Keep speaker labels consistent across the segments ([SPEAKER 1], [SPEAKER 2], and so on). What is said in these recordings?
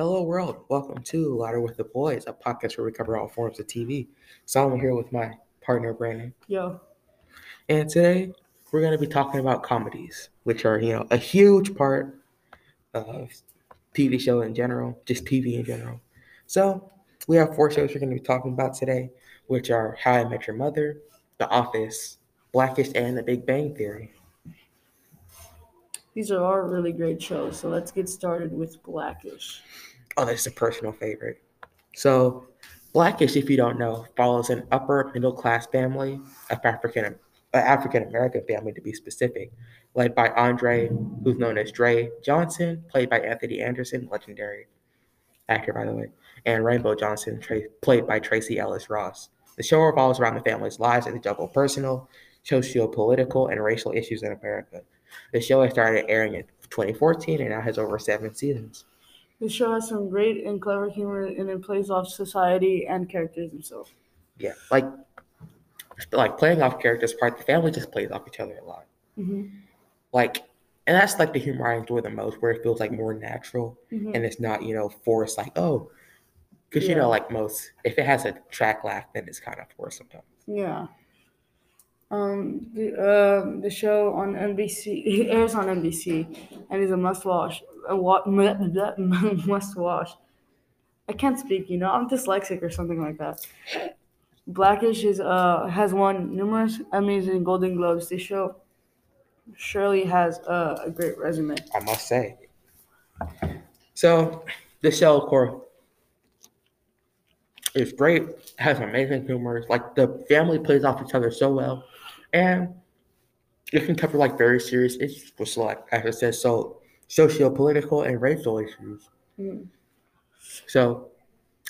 [SPEAKER 1] Hello, world. Welcome to Louder with the Boys, a podcast where we cover all forms of TV. So I'm here with my partner, Brandon.
[SPEAKER 2] Yo,
[SPEAKER 1] And today we're going to be talking about comedies, which are, you know, a huge part of TV show in general, just TV in general. So we have four shows we're going to be talking about today, which are How I Met Your Mother, The Office, Blackish, and The Big Bang Theory.
[SPEAKER 2] these are all really great shows. So let's get started with Blackish.
[SPEAKER 1] Oh, that's a personal favorite. So, Blackish, if you don't know, follows an upper middle class family of African African American family to be specific, led by Andre, who's known as Dre Johnson, played by Anthony Anderson, legendary actor by the way, and Rainbow Johnson, tra- played by Tracee Ellis Ross. The show revolves around the family's lives and the juggle personal, socio-political, and racial issues in America. The show has started airing in 2014 and now has over seven seasons.
[SPEAKER 2] The show has some great and clever humor, and it plays off society and characters themselves.
[SPEAKER 1] Yeah, like like playing off characters part the family just plays off each other a lot.
[SPEAKER 2] hmm
[SPEAKER 1] Like and that's like the humor I enjoy the most where it feels like more natural
[SPEAKER 2] hmm
[SPEAKER 1] and it's not, you know, forced like, oh because you know, like most if it has a track laugh then it's kind of forced sometimes.
[SPEAKER 2] Yeah. Um, the uh, the show on NBC it airs on NBC and is a must watch. A wa- must watch. I can't speak, you know. I'm dyslexic or something like that. Blackish is uh has won numerous Emmys and Golden Globes. This show surely has uh, a great resume.
[SPEAKER 1] I must say. So the show of course is great, has amazing humor. Like the family plays off each other so well. And it can cover like very serious issues, which like as I said, so socio-political and racial issues.
[SPEAKER 2] Mm.
[SPEAKER 1] So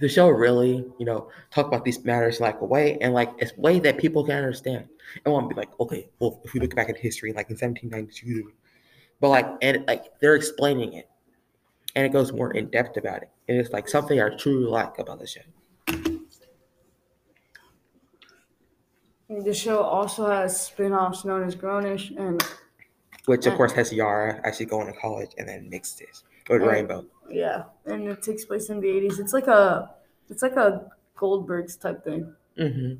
[SPEAKER 1] the show really, you know, talk about these matters like a way and like it's way that people can understand. It won't be like, okay, well, if we look back at history, like in 1792, but like and like they're explaining it, and it goes more in depth about it, and it's like something I truly like about the show.
[SPEAKER 2] The show also has spin-offs known as Grownish and
[SPEAKER 1] Which of
[SPEAKER 2] Uh.
[SPEAKER 1] course has Yara actually going to college and then mixed this with
[SPEAKER 2] Uh.
[SPEAKER 1] Rainbow.
[SPEAKER 2] yeah, and it takes place in the 80s. It's like a it's like a Goldbergs type thing.
[SPEAKER 1] hmm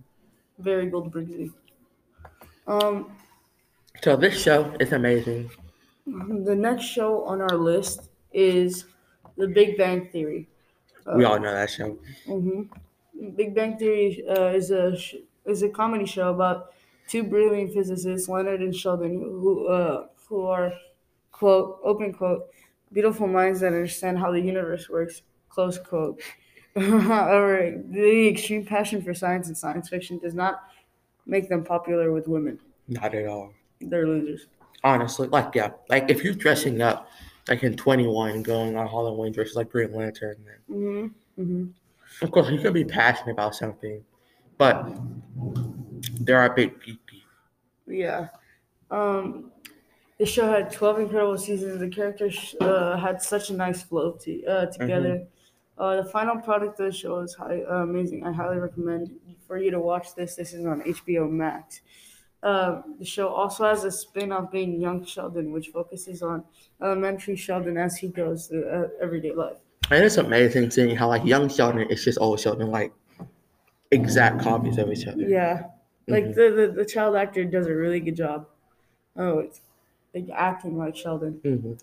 [SPEAKER 2] Very Goldbergsy. Um
[SPEAKER 1] So this show is amazing.
[SPEAKER 2] the next show on our list is The Big Bang Theory.
[SPEAKER 1] We all know that show.
[SPEAKER 2] hmm Big Bang Theory uh, is a sh- is a comedy show about two brilliant physicists, Leonard and Sheldon, who uh, who are quote open quote beautiful minds that understand how the universe works close quote. However, the extreme passion for science and science fiction does not make them popular with women.
[SPEAKER 1] Not at all.
[SPEAKER 2] They're losers.
[SPEAKER 1] Honestly, like yeah, like if you're dressing up like in 21, going on Halloween versus like Green Lantern, then
[SPEAKER 2] hmm hmm
[SPEAKER 1] of course you could be passionate about something, but there are big people.
[SPEAKER 2] Yeah. Um, the show had 12 incredible seasons. The characters uh, had such a nice flow to, uh, together. Uh, the final product of the show is high, uh, amazing. I highly recommend for you to watch this. This is on HBO Max. Uh, the show also has a spin off being Young Sheldon, which focuses on elementary Sheldon as he goes through uh, everyday life.
[SPEAKER 1] And it's amazing seeing how like young Sheldon is just old Sheldon, like exact copies of each other.
[SPEAKER 2] Yeah. Like
[SPEAKER 1] Mhm.
[SPEAKER 2] the, the, the child actor does a really good job. Oh, it's like acting like Sheldon.
[SPEAKER 1] hmm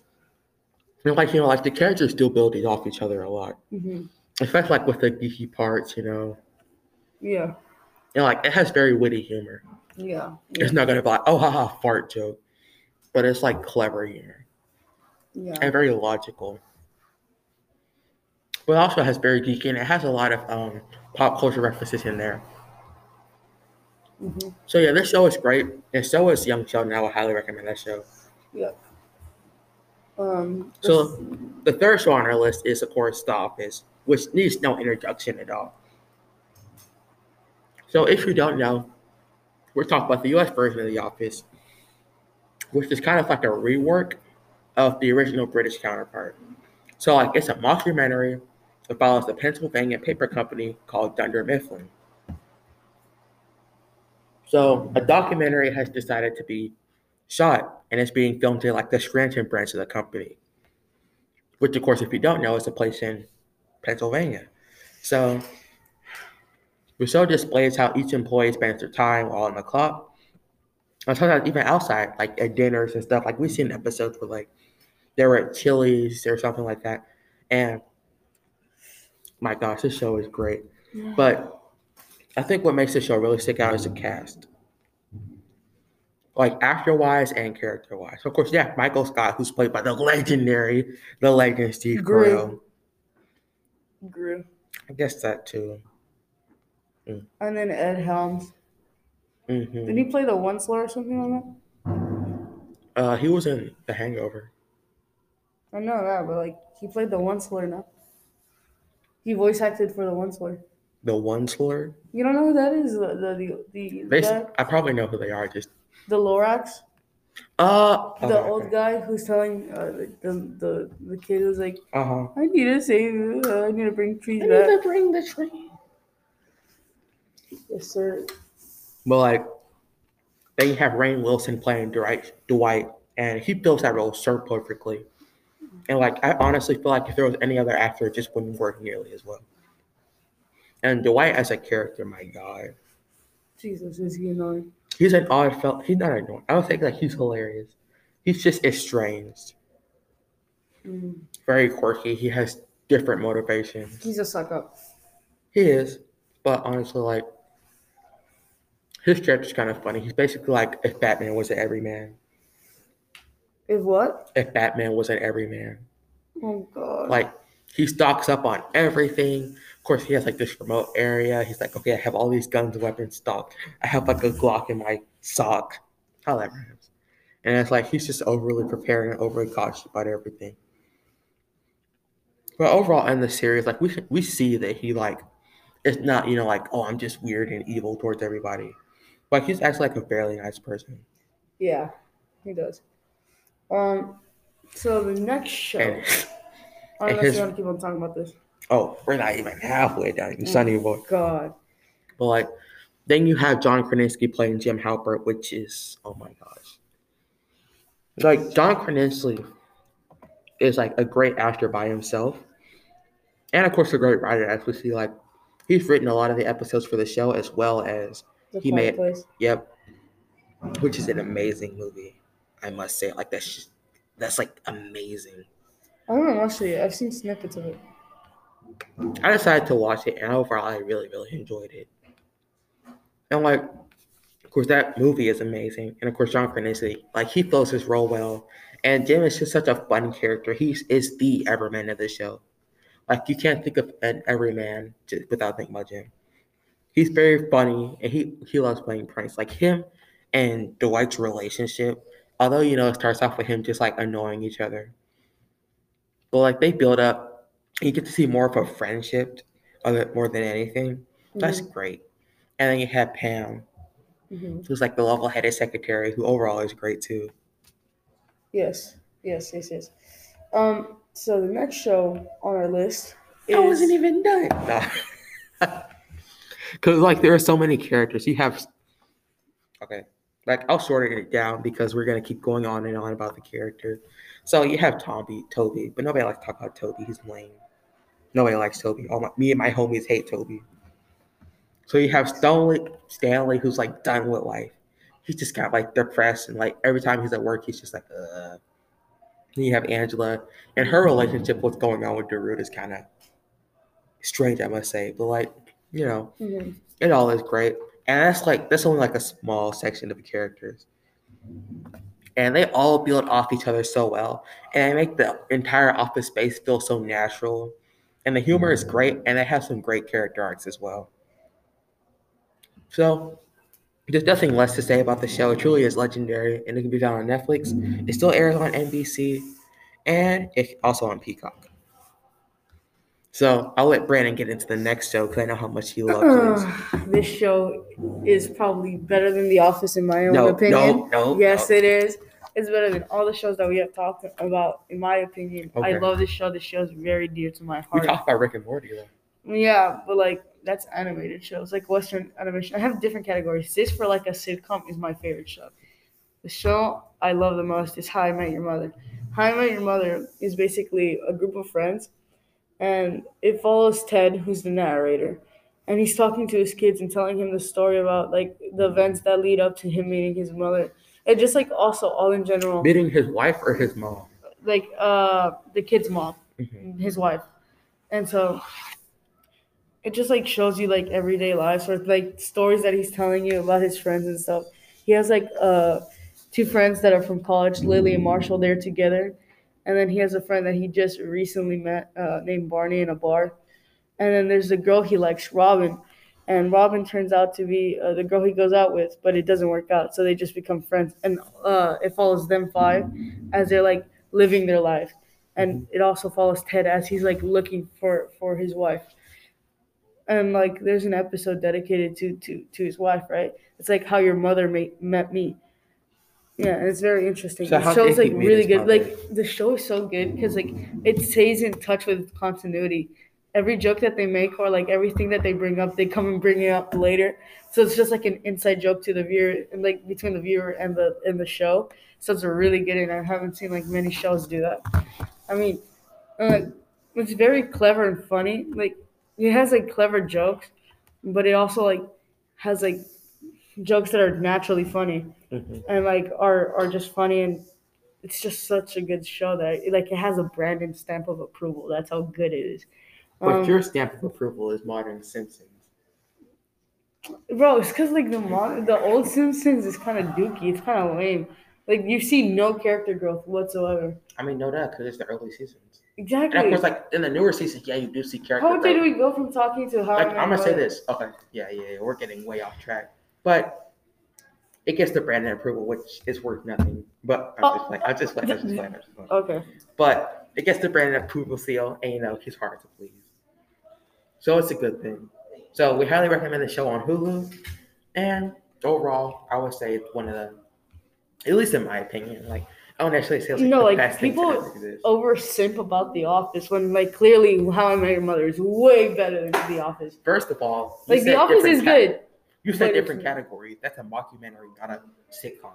[SPEAKER 1] And like you know, like the characters still build these off each other a lot,
[SPEAKER 2] hmm
[SPEAKER 1] especially like with the geeky parts. You know,
[SPEAKER 2] Yeah.
[SPEAKER 1] and like it has very witty humor.
[SPEAKER 2] Yeah. Yeah.
[SPEAKER 1] It's not gonna be like oh haha fart joke, but it's like clever humor
[SPEAKER 2] Yeah.
[SPEAKER 1] and very logical. But also has very geeky and it has a lot of um, pop culture references in there.
[SPEAKER 2] Hmm
[SPEAKER 1] So yeah, this show is great, and so is Young Sheldon. I would highly recommend that show.
[SPEAKER 2] Yeah. Um.
[SPEAKER 1] So the third show on our list is of course The Office, which needs no introduction at all. So if you don't know, we're talking about the US version of The Office, which is kind of like a rework of the original British counterpart. So like it's a mockumentary that follows the Pennsylvania paper company called Dunder Mifflin. So a documentary has decided to be shot and it's being filmed in like the Scranton branch of the company. which of course, if you don't know, is a place in Pennsylvania. So the show displays how each employee spends their time while on the clock. And sometimes even outside, like at dinners and stuff. Like we've seen episodes where like they were at Chili's or something like that. And my gosh, this show is great. But I think what makes the show really stick out is the cast. Like actor wise and character wise. Of course, yeah, Michael Scott, who's played by the legendary, the legend Steve
[SPEAKER 2] Gru.
[SPEAKER 1] Carell.
[SPEAKER 2] Grew.
[SPEAKER 1] I guess that too.
[SPEAKER 2] And then Ed Helms.
[SPEAKER 1] hmm
[SPEAKER 2] Did he play the Onceler or something like that?
[SPEAKER 1] Uh, he was in The Hangover.
[SPEAKER 2] I know that, but like he played the Onceler now. He voice acted for the Onceler.
[SPEAKER 1] The One Slur.
[SPEAKER 2] You don't know who that is? The the the, the, guy,
[SPEAKER 1] I probably know who they are. Just
[SPEAKER 2] the Lorax,
[SPEAKER 1] uh,
[SPEAKER 2] the old guy who's telling uh, the, the the kid who's like,
[SPEAKER 1] Uh huh.
[SPEAKER 2] I need to save, you, uh, I need to bring trees
[SPEAKER 1] I
[SPEAKER 2] back.
[SPEAKER 1] need to bring the tree.
[SPEAKER 2] Yes, sir.
[SPEAKER 1] But like, then you have Rainn Wilson playing Dwight, Dwight, and he fills that role so perfectly. And like, I honestly feel like if there was any other actor, it just wouldn't work nearly as well. And Dwight as a character, my God,
[SPEAKER 2] Jesus, is he annoying?
[SPEAKER 1] he's an odd felt. He's not annoying. I don't think like he's hilarious. He's just estranged,
[SPEAKER 2] Mm.
[SPEAKER 1] very quirky. He has different motivations.
[SPEAKER 2] He's a suck up.
[SPEAKER 1] He is, but honestly, like his character's kind of funny. He's basically like if Batman was an everyman.
[SPEAKER 2] If what?
[SPEAKER 1] If Batman was an everyman,
[SPEAKER 2] Oh God.
[SPEAKER 1] like he stocks up on everything. Of course, he has like this remote area. He's like, okay, I have all these guns and weapons stocked. I have like a Glock in my sock. How that rhymes. And it's like he's just overly prepared and overly cautious about everything. But overall, in the series, like we we see that he like it's not you know like oh I'm just weird and evil towards everybody. Like he's actually like a fairly nice person.
[SPEAKER 2] yeah, he does. Um. So the next show.
[SPEAKER 1] And
[SPEAKER 2] know
[SPEAKER 1] if
[SPEAKER 2] you want to keep on talking about this.
[SPEAKER 1] Oh, we're not even halfway done. You Sonny boy.
[SPEAKER 2] God.
[SPEAKER 1] But like, then you have John Krasinski playing Jim Halpert, which is oh my gosh, like John Krasinski is like a great actor by himself, and of course a great writer. As we see, like he's written a lot of the episodes for the show as well as
[SPEAKER 2] The
[SPEAKER 1] He made-
[SPEAKER 2] Place.
[SPEAKER 1] Yep, which is an amazing movie. I must say, like that's just, that's like amazing.
[SPEAKER 2] I haven't watched it yet. I've seen snippets of it.
[SPEAKER 1] I decided to watch it, and overall, I really, really enjoyed it. And like, of course, that movie is amazing, and of course, John Krasinski, like he fills his role well, and Jim is just such a fun character. He is the everyman of the show. Like you can't think of an everyman without thinking about Jim. He's very funny, and he he loves playing pranks. Like him and Dwight's relationship, although you know it starts off with him just like annoying each other, but like they build up. You get to see more of a friendship of it more than anything. That's great. And then you have Pam,
[SPEAKER 2] Mhm.
[SPEAKER 1] who's like the level-headed secretary, who overall is great too.
[SPEAKER 2] Yes. Yes. Yes. Yes. Um. So the next show on our list is.
[SPEAKER 1] I wasn't even done. No. Because like there are so many characters. You have okay, like I'll shorten it down because we're gonna keep going on and on about the character. So you have Toby, Toby, but nobody likes to talk about Toby. He's lame. Nobody likes Toby. All my, me and my homies hate Toby. So you have Stanley, Stanley, who's like done with life. He's just got like depressed, and like every time he's at work, he's just like, uh. Then you have Angela, and her relationship, what's going on with Darude is kind of strange, I must say. But like, you know,
[SPEAKER 2] Mhm.
[SPEAKER 1] it all is great. And that's like that's only like a small section of the characters. And they all build off each other so well. And they make the entire office space feel so natural. And the humor is great, and they have some great character arcs as well. So there's nothing less to say about the show. It truly is legendary, and it can be found on Netflix. It still airs on NBC, and it's also on Peacock. So I'll let Brandon get into the next show because I know how much he loves uh, this.
[SPEAKER 2] this show is probably better than The Office in my own
[SPEAKER 1] No,
[SPEAKER 2] opinion.
[SPEAKER 1] no, no.
[SPEAKER 2] yes,
[SPEAKER 1] no.
[SPEAKER 2] it is. It's better than all the shows that we have talked about, in my opinion. I love this show. This show is very dear to my heart.
[SPEAKER 1] We talked about Rick and Morty though.
[SPEAKER 2] Yeah, but like that's animated shows, like Western animation. I have different categories. This for like a sitcom is my favorite show. The show I love the most is How I Met Your Mother. How I Met Your Mother is basically a group of friends, and it follows Ted, who's the narrator, and he's talking to his kids and telling him the story about like the events that lead up to him meeting his mother, and just like also all in general,
[SPEAKER 1] Meeting his wife or his mom.
[SPEAKER 2] like uh the kid's mom,
[SPEAKER 1] Mhm.
[SPEAKER 2] his wife, and so it just like shows you like everyday lives or like stories that he's telling you about his friends and stuff. He has like uh two friends that are from college, Lily and Marshall. They're together, and then he has a friend that he just recently met uh, named Barney in a bar, and then there's a girl he likes, Robin. And Robin turns out to be uh, the girl he goes out with, but it doesn't work out. So they just become friends, and uh, it follows them five as they're like living their life, and it also follows Ted as he's like looking for for his wife. And like there's an episode dedicated to to to his wife right? It's like how your mother ma- met me yeah and it's very interesting.
[SPEAKER 1] So
[SPEAKER 2] the
[SPEAKER 1] how
[SPEAKER 2] show's like really good like the show is so good because like it stays in touch with continuity. Every joke that they make or like everything that they bring up they come and bring it up later. So it's just like an inside joke to the viewer and like between the viewer and the and the show. So it's really good and i haven't seen like many shows do that. I mean uh, it's very clever and funny. Like it has like clever jokes, but it also like has like jokes that are naturally funny
[SPEAKER 1] Mhm.
[SPEAKER 2] and like are are just funny and it's just such a good show that like it has a Brandon stamp of approval. That's how good it is.
[SPEAKER 1] But
[SPEAKER 2] Um,
[SPEAKER 1] your stamp of approval is modern Simpsons.
[SPEAKER 2] bro, it's because like the mod- the old Simpsons is kind of dookie. It's kind of lame. Like you see no character growth whatsoever.
[SPEAKER 1] I mean, no doubt, because it's the early seasons. Exactly. And of course, like in the newer seasons, yeah, you do see character
[SPEAKER 2] How did we go from talking to how?
[SPEAKER 1] like I'm gonna say this. Okay, yeah, yeah, yeah, we're getting way off track, but it gets the brand approval, which is worth nothing. But I'm just like, I'm just like, I'm just like, I'm just like.
[SPEAKER 2] Okay.
[SPEAKER 1] But it gets the brand approval seal, and you know he's hard to please, so it's a good thing. So we highly recommend the show on Hulu, and overall, I would say it's one of the, at least in my opinion, like I don't actually say like
[SPEAKER 2] No,
[SPEAKER 1] the
[SPEAKER 2] like, people-
[SPEAKER 1] to ever exist.
[SPEAKER 2] over simp about The Office when like clearly How I Met Your Mother is way better than The Office.
[SPEAKER 1] First of all,
[SPEAKER 2] Like The Office is good.
[SPEAKER 1] You said different categories. That's a mockumentary, not a sitcom.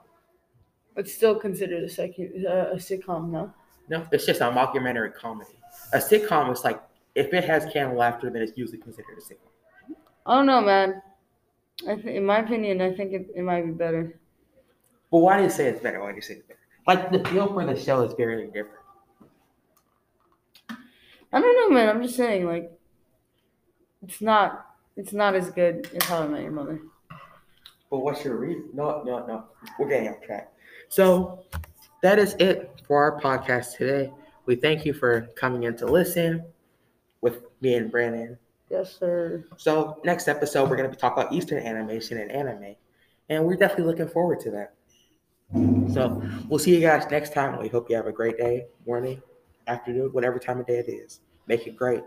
[SPEAKER 2] It's still considered a second uh, a sitcom, no?
[SPEAKER 1] No, it's just a mockumentary comedy. A sitcom is like if it has canned laughter, then it's usually considered a sitcom.
[SPEAKER 2] I don't know, man. I th- in my opinion, I think it, it might be better.
[SPEAKER 1] But why do you say it's better? Why do you say it's better? Like the feel for the show is very different.
[SPEAKER 2] I don't know, man. I'm just saying, like, it's not it's not as good as How I Met Your Mother.
[SPEAKER 1] But what's your reason? No, no, no. We're getting off track. So that is it for our podcast today. We thank you for coming in to listen with me and Brandon.
[SPEAKER 2] Yes, sir.
[SPEAKER 1] So next episode, we're going to be talking about Eastern animation and anime, and we're definitely looking forward to that. So we'll see you guys next time. We hope you have a great day, morning, afternoon, whatever time of day it is. Make it great.